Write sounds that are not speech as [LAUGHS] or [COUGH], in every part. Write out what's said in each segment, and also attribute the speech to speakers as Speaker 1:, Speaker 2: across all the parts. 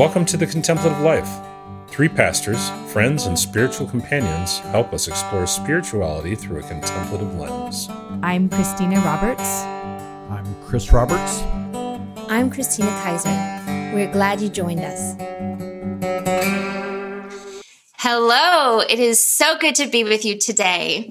Speaker 1: Welcome to the Contemplative Life. Three pastors, friends, and spiritual companions help us explore spirituality through a contemplative lens.
Speaker 2: I'm Christina Roberts.
Speaker 3: I'm Chris Roberts.
Speaker 4: I'm Christina Kaiser. We're glad you joined us.
Speaker 5: Hello, it is so good to be with you today.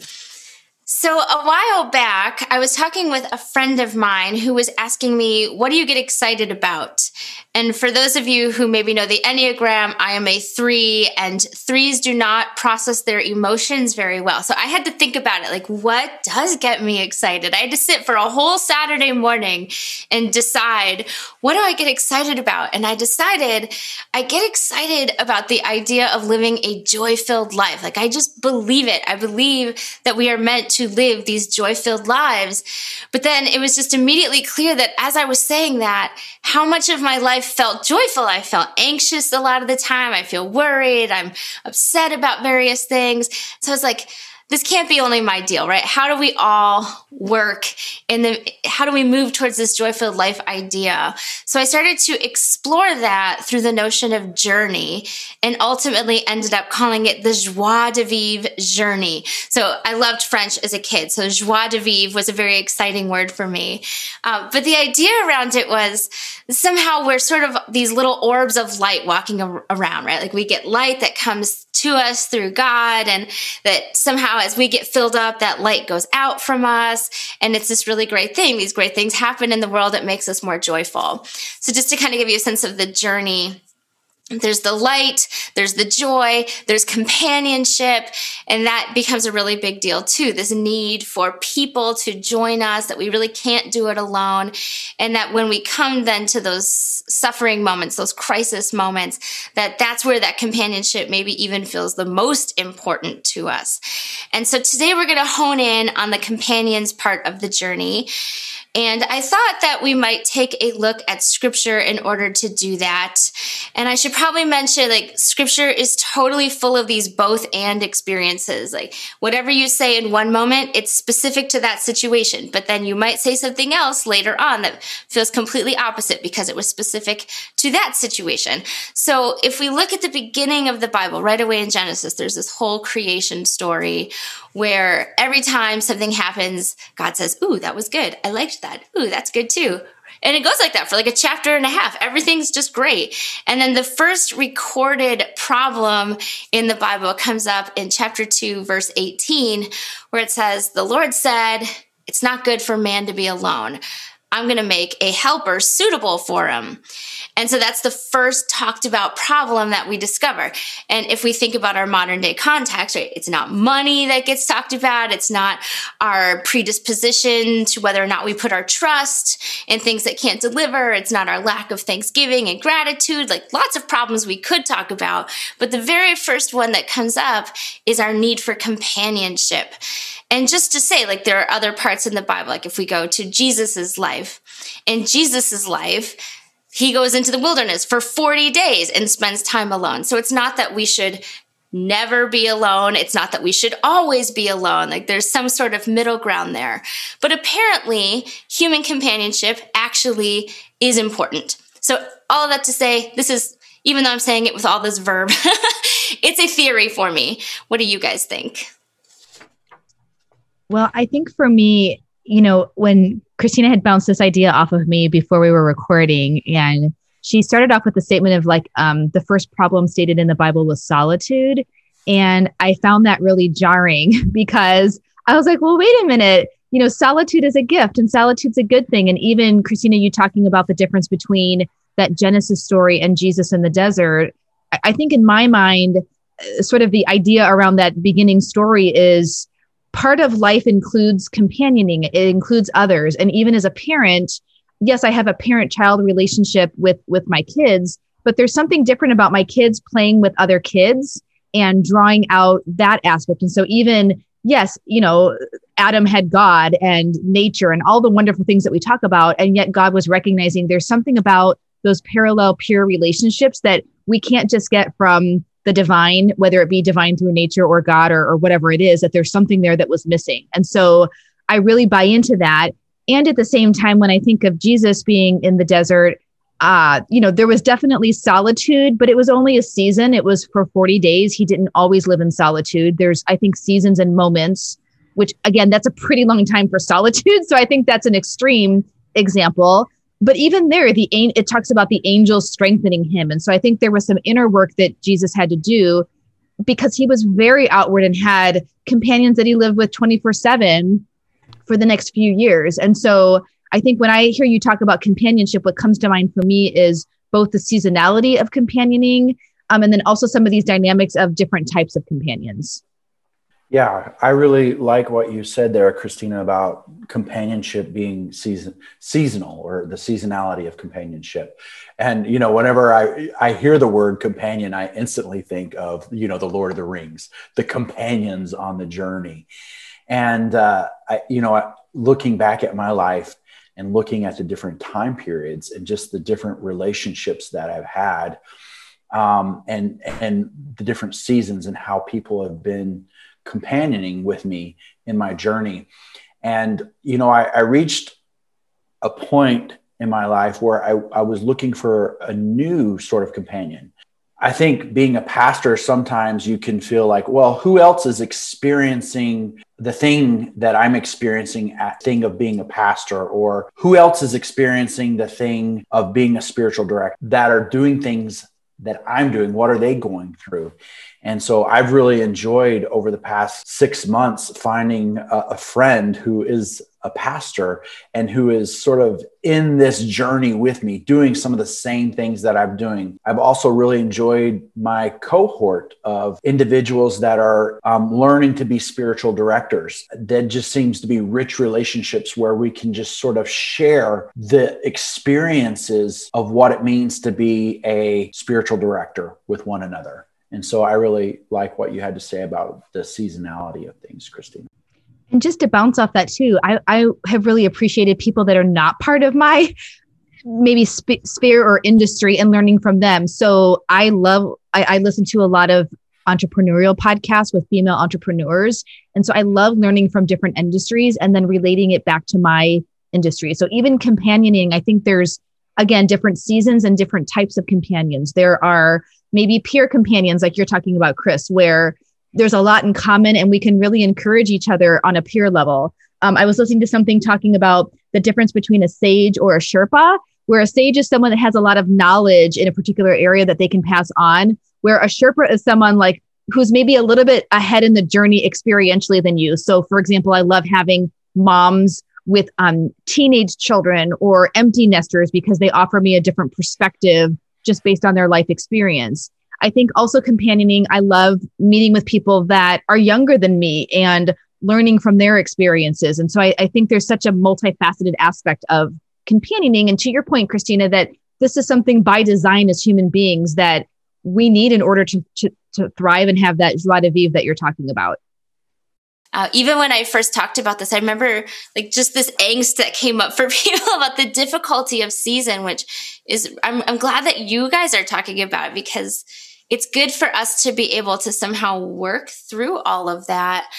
Speaker 5: So, a while back, I was talking with a friend of mine who was asking me, What do you get excited about? And for those of you who maybe know the Enneagram, I am a three, and threes do not process their emotions very well. So, I had to think about it like, what does get me excited? I had to sit for a whole Saturday morning and decide, What do I get excited about? And I decided I get excited about the idea of living a joy filled life. Like, I just believe it. I believe that we are meant to live these joy filled lives. But then it was just immediately clear that as I was saying that, how much of my life felt joyful. I felt anxious a lot of the time. I feel worried. I'm upset about various things. So I was like, this can't be only my deal, right? How do we all work in the, how do we move towards this joyful life idea? So I started to explore that through the notion of journey and ultimately ended up calling it the joie de vivre journey. So I loved French as a kid. So joie de vivre was a very exciting word for me. Uh, but the idea around it was somehow we're sort of these little orbs of light walking around, right? Like we get light that comes to us through God and that somehow as we get filled up, that light goes out from us. And it's this really great thing. These great things happen in the world that makes us more joyful. So just to kind of give you a sense of the journey there's the light, there's the joy, there's companionship, and that becomes a really big deal too. This need for people to join us, that we really can't do it alone, and that when we come then to those suffering moments, those crisis moments, that that's where that companionship maybe even feels the most important to us. And so today we're going to hone in on the companions part of the journey. And I thought that we might take a look at scripture in order to do that. And I should probably mention like scripture is totally full of these both and experiences. Like whatever you say in one moment, it's specific to that situation. But then you might say something else later on that feels completely opposite because it was specific to that situation. So if we look at the beginning of the Bible, right away in Genesis, there's this whole creation story where every time something happens, God says, Ooh, that was good. I liked that. Ooh, that's good too. And it goes like that for like a chapter and a half. Everything's just great. And then the first recorded problem in the Bible comes up in chapter 2, verse 18, where it says, The Lord said, It's not good for man to be alone. I'm going to make a helper suitable for him. And so that's the first talked about problem that we discover. And if we think about our modern day context, right, it's not money that gets talked about. It's not our predisposition to whether or not we put our trust in things that can't deliver. It's not our lack of thanksgiving and gratitude, like lots of problems we could talk about. But the very first one that comes up is our need for companionship. And just to say, like, there are other parts in the Bible, like if we go to Jesus's life, in Jesus's life, he goes into the wilderness for 40 days and spends time alone. So it's not that we should never be alone. It's not that we should always be alone. Like there's some sort of middle ground there. But apparently, human companionship actually is important. So all of that to say, this is, even though I'm saying it with all this verb, [LAUGHS] it's a theory for me. What do you guys think?
Speaker 2: Well, I think for me, you know, when Christina had bounced this idea off of me before we were recording, and she started off with the statement of like, um, the first problem stated in the Bible was solitude. And I found that really jarring [LAUGHS] because I was like, well, wait a minute. You know, solitude is a gift and solitude's a good thing. And even Christina, you talking about the difference between that Genesis story and Jesus in the desert. I think in my mind, uh, sort of the idea around that beginning story is part of life includes companioning it includes others. And even as a parent yes i have a parent child relationship with with my kids but there's something different about my kids playing with other kids and drawing out that aspect. And so even yes you know adam had god and nature and all the wonderful things that we talk about and yet god was recognizing there's something about those parallel peer relationships that we can't just get from the divine, whether it be divine through nature or God or, or whatever it is, that there's something there that was missing. And so I really buy into that. And at the same time, when I think of Jesus being in the desert, uh, you know, there was definitely solitude, but it was only a season. It was for 40 days. He didn't always live in solitude. There's, I think, seasons and moments, which again, that's a pretty long time for solitude. [LAUGHS] So I think that's an extreme example. But even there, the it talks about the angels strengthening him. And so I think there was some inner work that Jesus had to do because he was very outward and had companions that he lived with 24 7 for the next few years. And so I think when I hear you talk about companionship, what comes to mind for me is both the seasonality of companioning um, and then also some of these dynamics of different types of companions.
Speaker 6: Yeah, I really like what you said there, Christina, about companionship being season seasonal or the seasonality of companionship. And you know, whenever I I hear the word companion, I instantly think of you know the Lord of the Rings, the companions on the journey. And uh, I, you know, looking back at my life, and looking at the different time periods and just the different relationships that I've had um, and and the different seasons and how people have been companioning with me in my journey. And you know, I, I reached a point in my life where I, I was looking for a new sort of companion. I think being a pastor, sometimes you can feel like, well, who else is experiencing the thing that I'm experiencing at thing of being a pastor, or who else is experiencing the thing of being a spiritual director that are doing things that I'm doing? What are they going through? And so I've really enjoyed over the past six months finding a, a, friend who is a pastor and who is sort of in this journey with me, doing some of the same things that I'm doing. I've also really enjoyed my cohort of individuals that are um, learning to be spiritual directors. That just seems to be rich relationships where we can just sort of share the experiences of what it means to be a spiritual director with one another. And so I really like what you had to say about the seasonality of things, Christina.
Speaker 2: And just to bounce off that too, I, I have really appreciated people that are not part of my [LAUGHS] maybe sp- sphere or industry and learning from them. So I love, I, I listen to a lot of entrepreneurial podcasts with female entrepreneurs. And so I love learning from different industries and then relating it back to my industry. So even companioning, I think there's, again, different seasons and different types of companions. There are maybe peer companions like you're talking about chris where there's a lot in common and we can really encourage each other on a peer level um, i was listening to something talking about the difference between a sage or a sherpa where a sage is someone that has a lot of knowledge in a particular area that they can pass on where a sherpa is someone like who's maybe a little bit ahead in the journey experientially than you so for example i love having moms with um, teenage children or empty nesters because they offer me a different perspective just based on their life experience. I think also companioning, I love meeting with people that are younger than me and learning from their experiences. And so I, I think there's such a multifaceted aspect of companioning. And to your point, Christina, that this is something by design as human beings that we need in order to, to, to thrive and have that joie de vivre that you're talking about.
Speaker 5: Uh, even when I first talked about this, I remember like just this angst that came up for [LAUGHS] people about the difficulty of season, which is, I'm, I'm glad that you guys are talking about because it's good for us to be able to somehow work through all of that.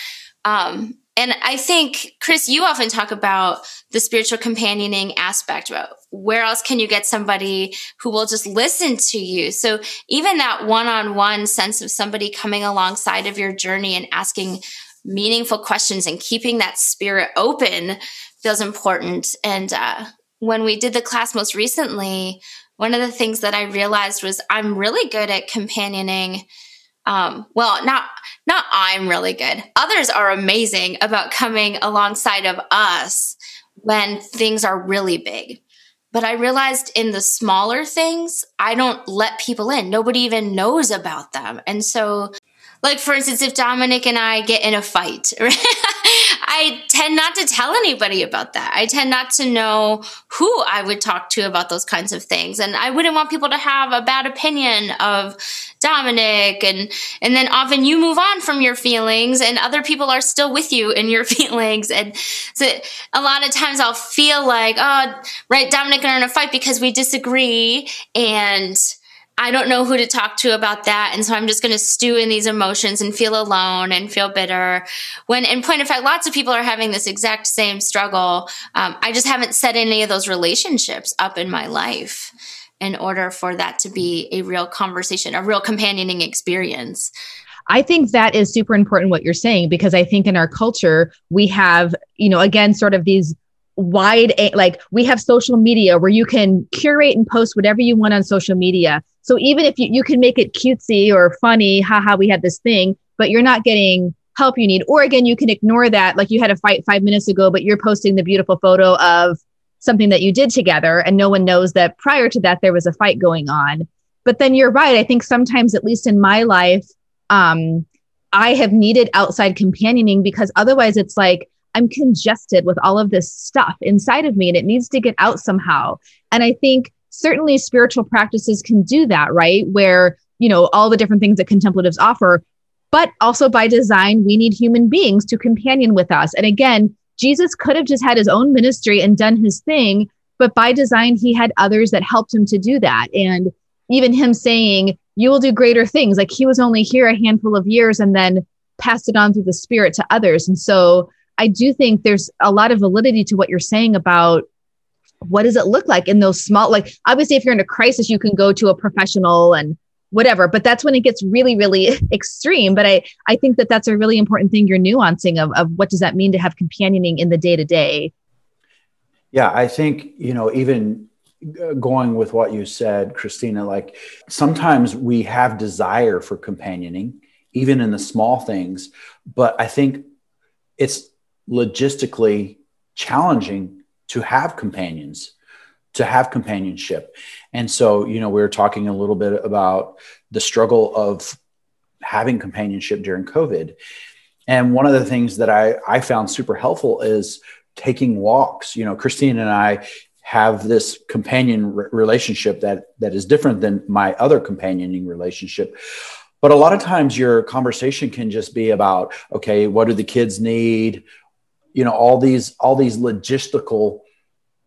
Speaker 5: Um, and I think, Chris, you often talk about the spiritual companioning aspect about where else can you get somebody who will just listen to you? So even that one on one sense of somebody coming alongside of your journey and asking meaningful questions and keeping that spirit open feels important. And uh, when we did the class most recently, one of the things that I realized was I'm really good at companioning. Um, well, not not I'm really good. Others are amazing about coming alongside of us when things are really big. But I realized in the smaller things, I don't let people in. Nobody even knows about them. And so like for instance if dominic and i get in a fight [LAUGHS] i tend not to tell anybody about that. I tend not to know who i would talk to about those kinds of things. And i wouldn't want people to have a bad opinion of dominic. And and then often you move on from your feelings and other people are still with you in your [LAUGHS] feelings. And so a lot of times i'll feel like oh right dominic and i are in a fight because we disagree. And I don't know who to talk to about that. And so I'm just going to stew in these emotions and feel alone and feel bitter. When in point of fact, lots of people are having this exact same struggle. Um, I just haven't set any of those relationships up in my life. in order for that to be a real conversation, a real companioning experience.
Speaker 2: I think that is super important what you're saying because I think in our culture we have, you know, again sort of these wide like we have social media where you can curate and post whatever you want on social media. So even if you, you can make it cutesy or funny, haha, we had this thing, but you're not getting help you need. Or again, you can ignore that. Like you had a fight five minutes ago, but you're posting the beautiful photo of something that you did together and no one knows that prior to that there was a fight going on. But then you're right. I think sometimes, at least in my life, um, I have needed outside companioning because otherwise it's like I'm congested with all of this stuff inside of me and it needs to get out somehow. And I think certainly spiritual practices can do that, right? Where, you know, all the different things that contemplatives offer, but also by design, we need human beings to companion with us. And again, Jesus could have just had his own ministry and done his thing, but by design, he had others that helped him to do that. And even him saying, You will do greater things, like he was only here a handful of years and then passed it on through the spirit to others. And so I do think there's a lot of validity to what you're saying about what does it look like in those small, like obviously, if you're in a crisis, you can go to a professional and whatever but that's when it gets really really [LAUGHS] extreme but i i think that that's a really important thing you're nuancing of, of what does that mean to have companioning in the day to day
Speaker 6: yeah i think you know even uh, going with what you said christina like sometimes we have desire for companioning even in the small things but i think it's logistically challenging to have companions to have companionship. And so, you know, we were talking a little bit about the struggle of having companionship during COVID. And one of the things that I, I found super helpful is taking walks. You know, Christine and I have this companion re- relationship that that is different than my other companioning relationship. But a lot of times your conversation can just be about, okay, what do the kids need? You know, all these all these logistical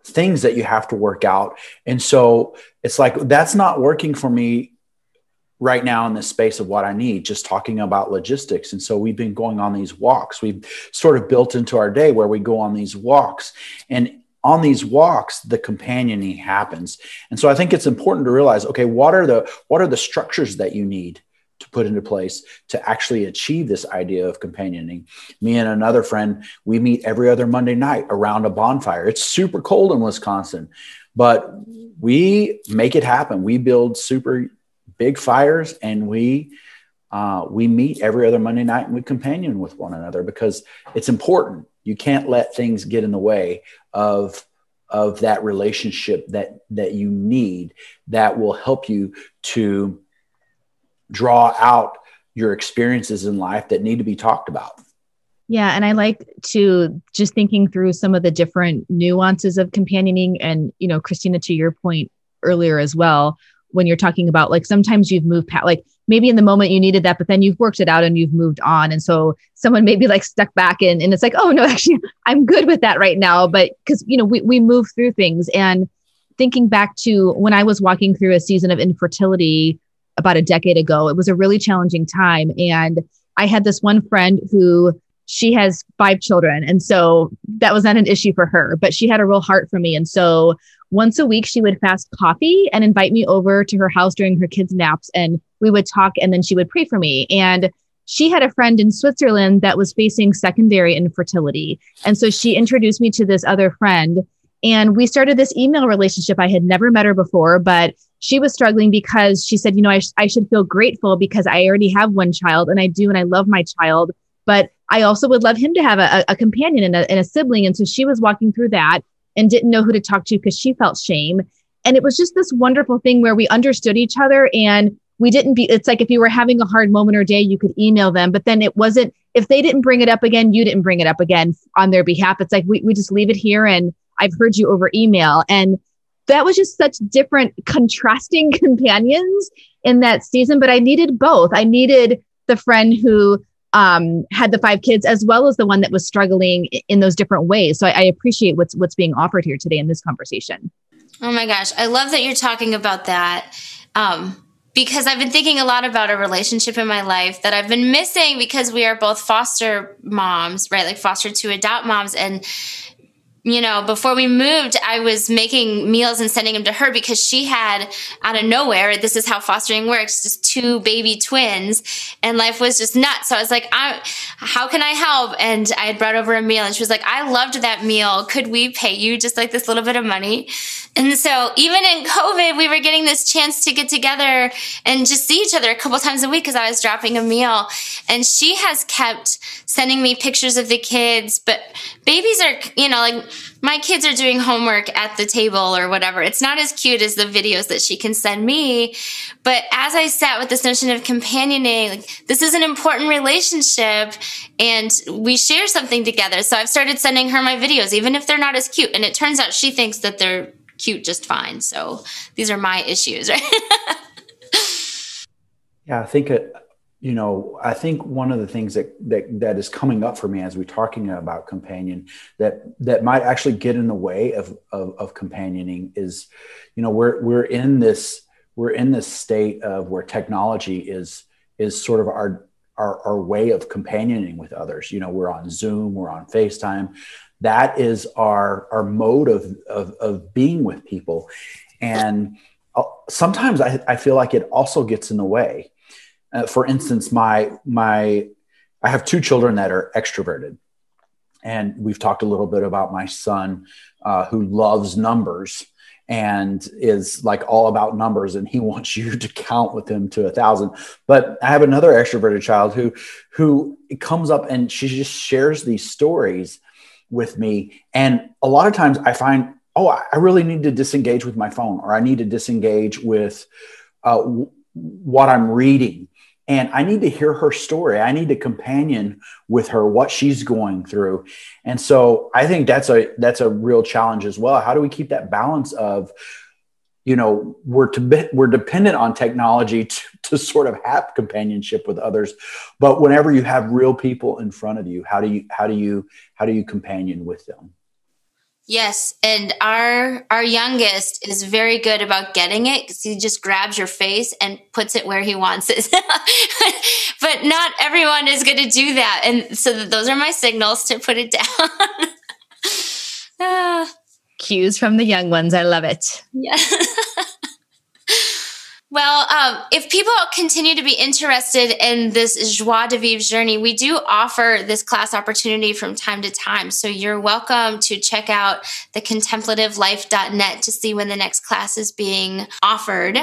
Speaker 6: things that you have to work out. And so it's like that's not working for me right now in the space of what I need, just talking about logistics. And so we've been going on these walks. We've sort of built into our day where we go on these walks. And on these walks, the companioning happens. And so I think it's important to realize, okay, what are the what are the structures that you need? Put into place to actually achieve this idea of companioning. Me and another friend, we meet every other Monday night around a bonfire. It's super cold in Wisconsin, but we make it happen. We build super big fires and we uh, we meet every other Monday night and we companion with one another because it's important. You can't let things get in the way of of that relationship that that you need that will help you to draw out your experiences in life that need to be talked about.
Speaker 2: Yeah. And I like to just thinking through some of the different nuances of companioning. And, you know, Christina, to your point earlier as well, when you're talking about like sometimes you've moved past, like maybe in the moment you needed that, but then you've worked it out and you've moved on. And so someone may be like stuck back in and it's like, oh, no, [LAUGHS] actually, I'm good with that right now. But because, you know, we, we move through things. And thinking back to when I was walking through a season of infertility about a decade ago. It was a really challenging time. And I had this one friend who she has five children. And so that was not an issue for her, but she had a real heart for me. And so once a week, she would fast coffee and invite me over to her house during her kids' naps. And we would talk and then she would pray for me. And she had a friend in Switzerland that was facing secondary infertility. And so she introduced me to this other friend. And we started this email relationship. I had never met her before, but she was struggling because she said, you know, I, sh- I should feel grateful because I already have one child and I do and I love my child, but I also would love him to have a, a companion and a, and a sibling. And so she was walking through that and didn't know who to talk to because she felt shame. And it was just this wonderful thing where we understood each other and we didn't be, it's like if you were having a hard moment or day, you could email them, but then it wasn't, if they didn't bring it up again, you didn't bring it up again on their behalf. It's like we, we just leave it here and I've heard you over email. And that was just such different contrasting [LAUGHS] companions in that season but i needed both i needed the friend who um, had the five kids as well as the one that was struggling in those different ways so I, I appreciate what's what's being offered here today in this conversation
Speaker 5: oh my gosh i love that you're talking about that um, because I've been thinking a lot about a relationship in my life that I've been missing because we are both foster moms, right? Like foster to adopt moms. And you know, before we moved, I was making meals and sending them to her because she had out of nowhere, this is how fostering works, just two baby twins and life was just nuts. So I was like, I, how can I help? And I had brought over a meal and she was like, I loved that meal. Could we pay you just like this little bit of money? And so even in COVID, we were getting this chance to get together and just see each other a couple times a week because I was dropping a meal. And she has kept sending me pictures of the kids, but babies are, you know, like my kids are doing homework at the table or whatever. It's not as cute as the videos that she can send me. But as I sat with this notion of companioning, like, this is an important relationship and we share something together. So I've started sending her my videos, even if they're not as cute. And it turns out she thinks that they're cute just fine. So these are my issues, right? [LAUGHS]
Speaker 6: yeah, I think it, you know, I think one of the things that, that that is coming up for me as we're talking about companion that that might actually get in the way of, of, of companioning is, you know, we're we're in this we're in this state of where technology is is sort of our our, our way of companioning with others. You know, we're on Zoom, we're on FaceTime. That is our our mode of of, of being with people, and uh, sometimes I, I feel like it also gets in the way. Uh, for instance, my my I have two children that are extroverted, and we've talked a little bit about my son uh, who loves numbers and is like all about numbers and he [LAUGHS] wants you to count with him to a thousand. But i have another extroverted child who who comes up and she just shares these stories with me and a lot of times i find oh i really need to disengage with my phone or i need to disengage with uh, what i'm reading and I need to hear her story. I need to companion with her what she's going through. And so I think that's a that's a real challenge as well. How do we keep that balance of you know we're to we're dependent on technology to, to sort of have companionship with others but whenever you have real people in front of you how do you how do you how do you companion with them
Speaker 5: Yes, and our our youngest is very good about getting it because he just grabs your face and puts it where he wants it. [LAUGHS] but not everyone is going to do that, and so those are my signals to put it down. [LAUGHS]
Speaker 2: Ah. Cues from the young ones. I love it.
Speaker 5: Yeah. [LAUGHS] Well, um, if people continue to be interested in this joie de vivre journey, we do offer this class opportunity from time to time. So you're welcome to check out the contemplativelife.net to see when the next class is being offered.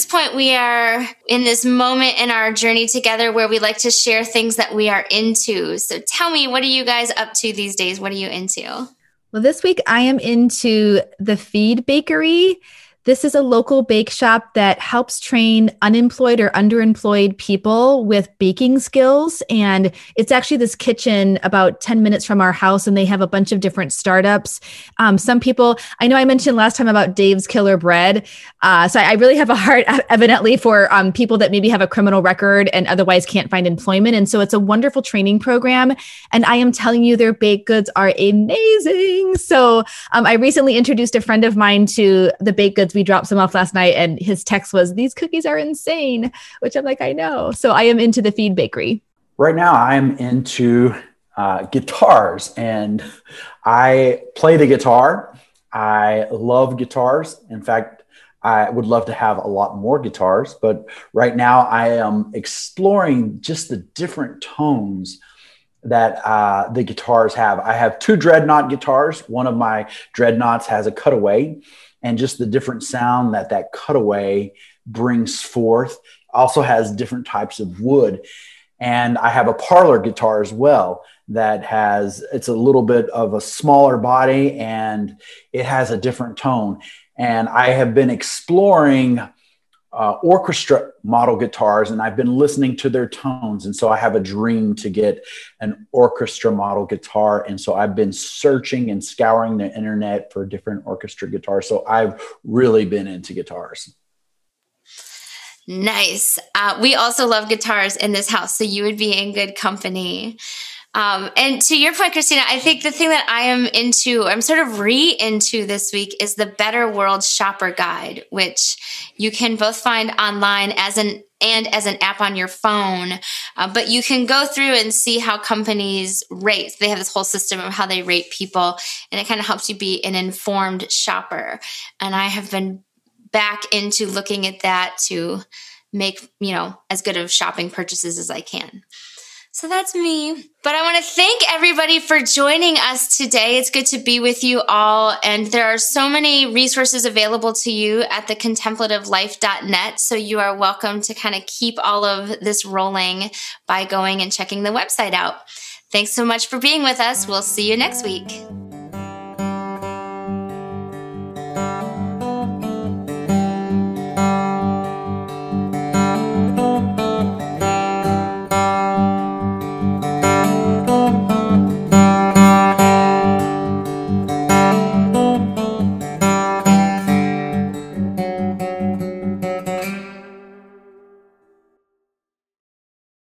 Speaker 5: This point we are in this moment in our journey together where we like to share things that we are into. So tell me, what are you guys up to these days? What are you into?
Speaker 2: Well, this week I am into the Feed Bakery. This is a local bake shop that helps train unemployed or underemployed people with baking skills. And it's actually this kitchen about 10 minutes from our house, and they have a bunch of different startups. Um, some people, I know I mentioned last time about Dave's Killer Bread. Uh, so I really have a heart, [LAUGHS] evidently, for um, people that maybe have a criminal record and otherwise can't find employment. And so it's a wonderful training program. And I am telling you, their baked goods are amazing. So um, I recently introduced a friend of mine to the baked goods we dropped some off last night and his text was these cookies are insane which i'm like i know. So i am into the feed bakery.
Speaker 6: Right now i'm into uh, guitars and i play the guitar. I love guitars. In fact i would love to have a lot more guitars but right now i am exploring just the different tones that uh, the guitars have. I have two dreadnought guitars. One of my dreadnoughts has a cutaway, and just the different sound that that cutaway brings forth also has different types of wood and i have a parlor guitar as well that has it's a little bit of a smaller body and it has a different tone and i have been exploring uh, orchestra model guitars and I've been listening to their tones. And so I have a dream to get an orchestra model guitar. And so I've been searching and scouring the internet for different orchestra guitars. So I've really been into guitars.
Speaker 5: Nice. Uh, we also love guitars in this house, so you would be in good company. Um, and to your point, Christina, I think the thing that I am into, I'm sort of re into this week is the Better World Shopper Guide, which you can both find online as an and as an app on your phone. Uh, but you can go through and see how companies rate. They have this whole system of how they rate people, and it kind of helps you be an informed shopper. And I have been back into looking at that to make, you know, as good of shopping purchases as I can. So that's me. But I want to thank everybody for joining us today. It's good to be with you all. And there are so many resources available to you at the contemplativelife.net. So you are welcome to kind of keep all of this rolling by going and checking the website out. Thanks so much for being with us. We'll see you next week.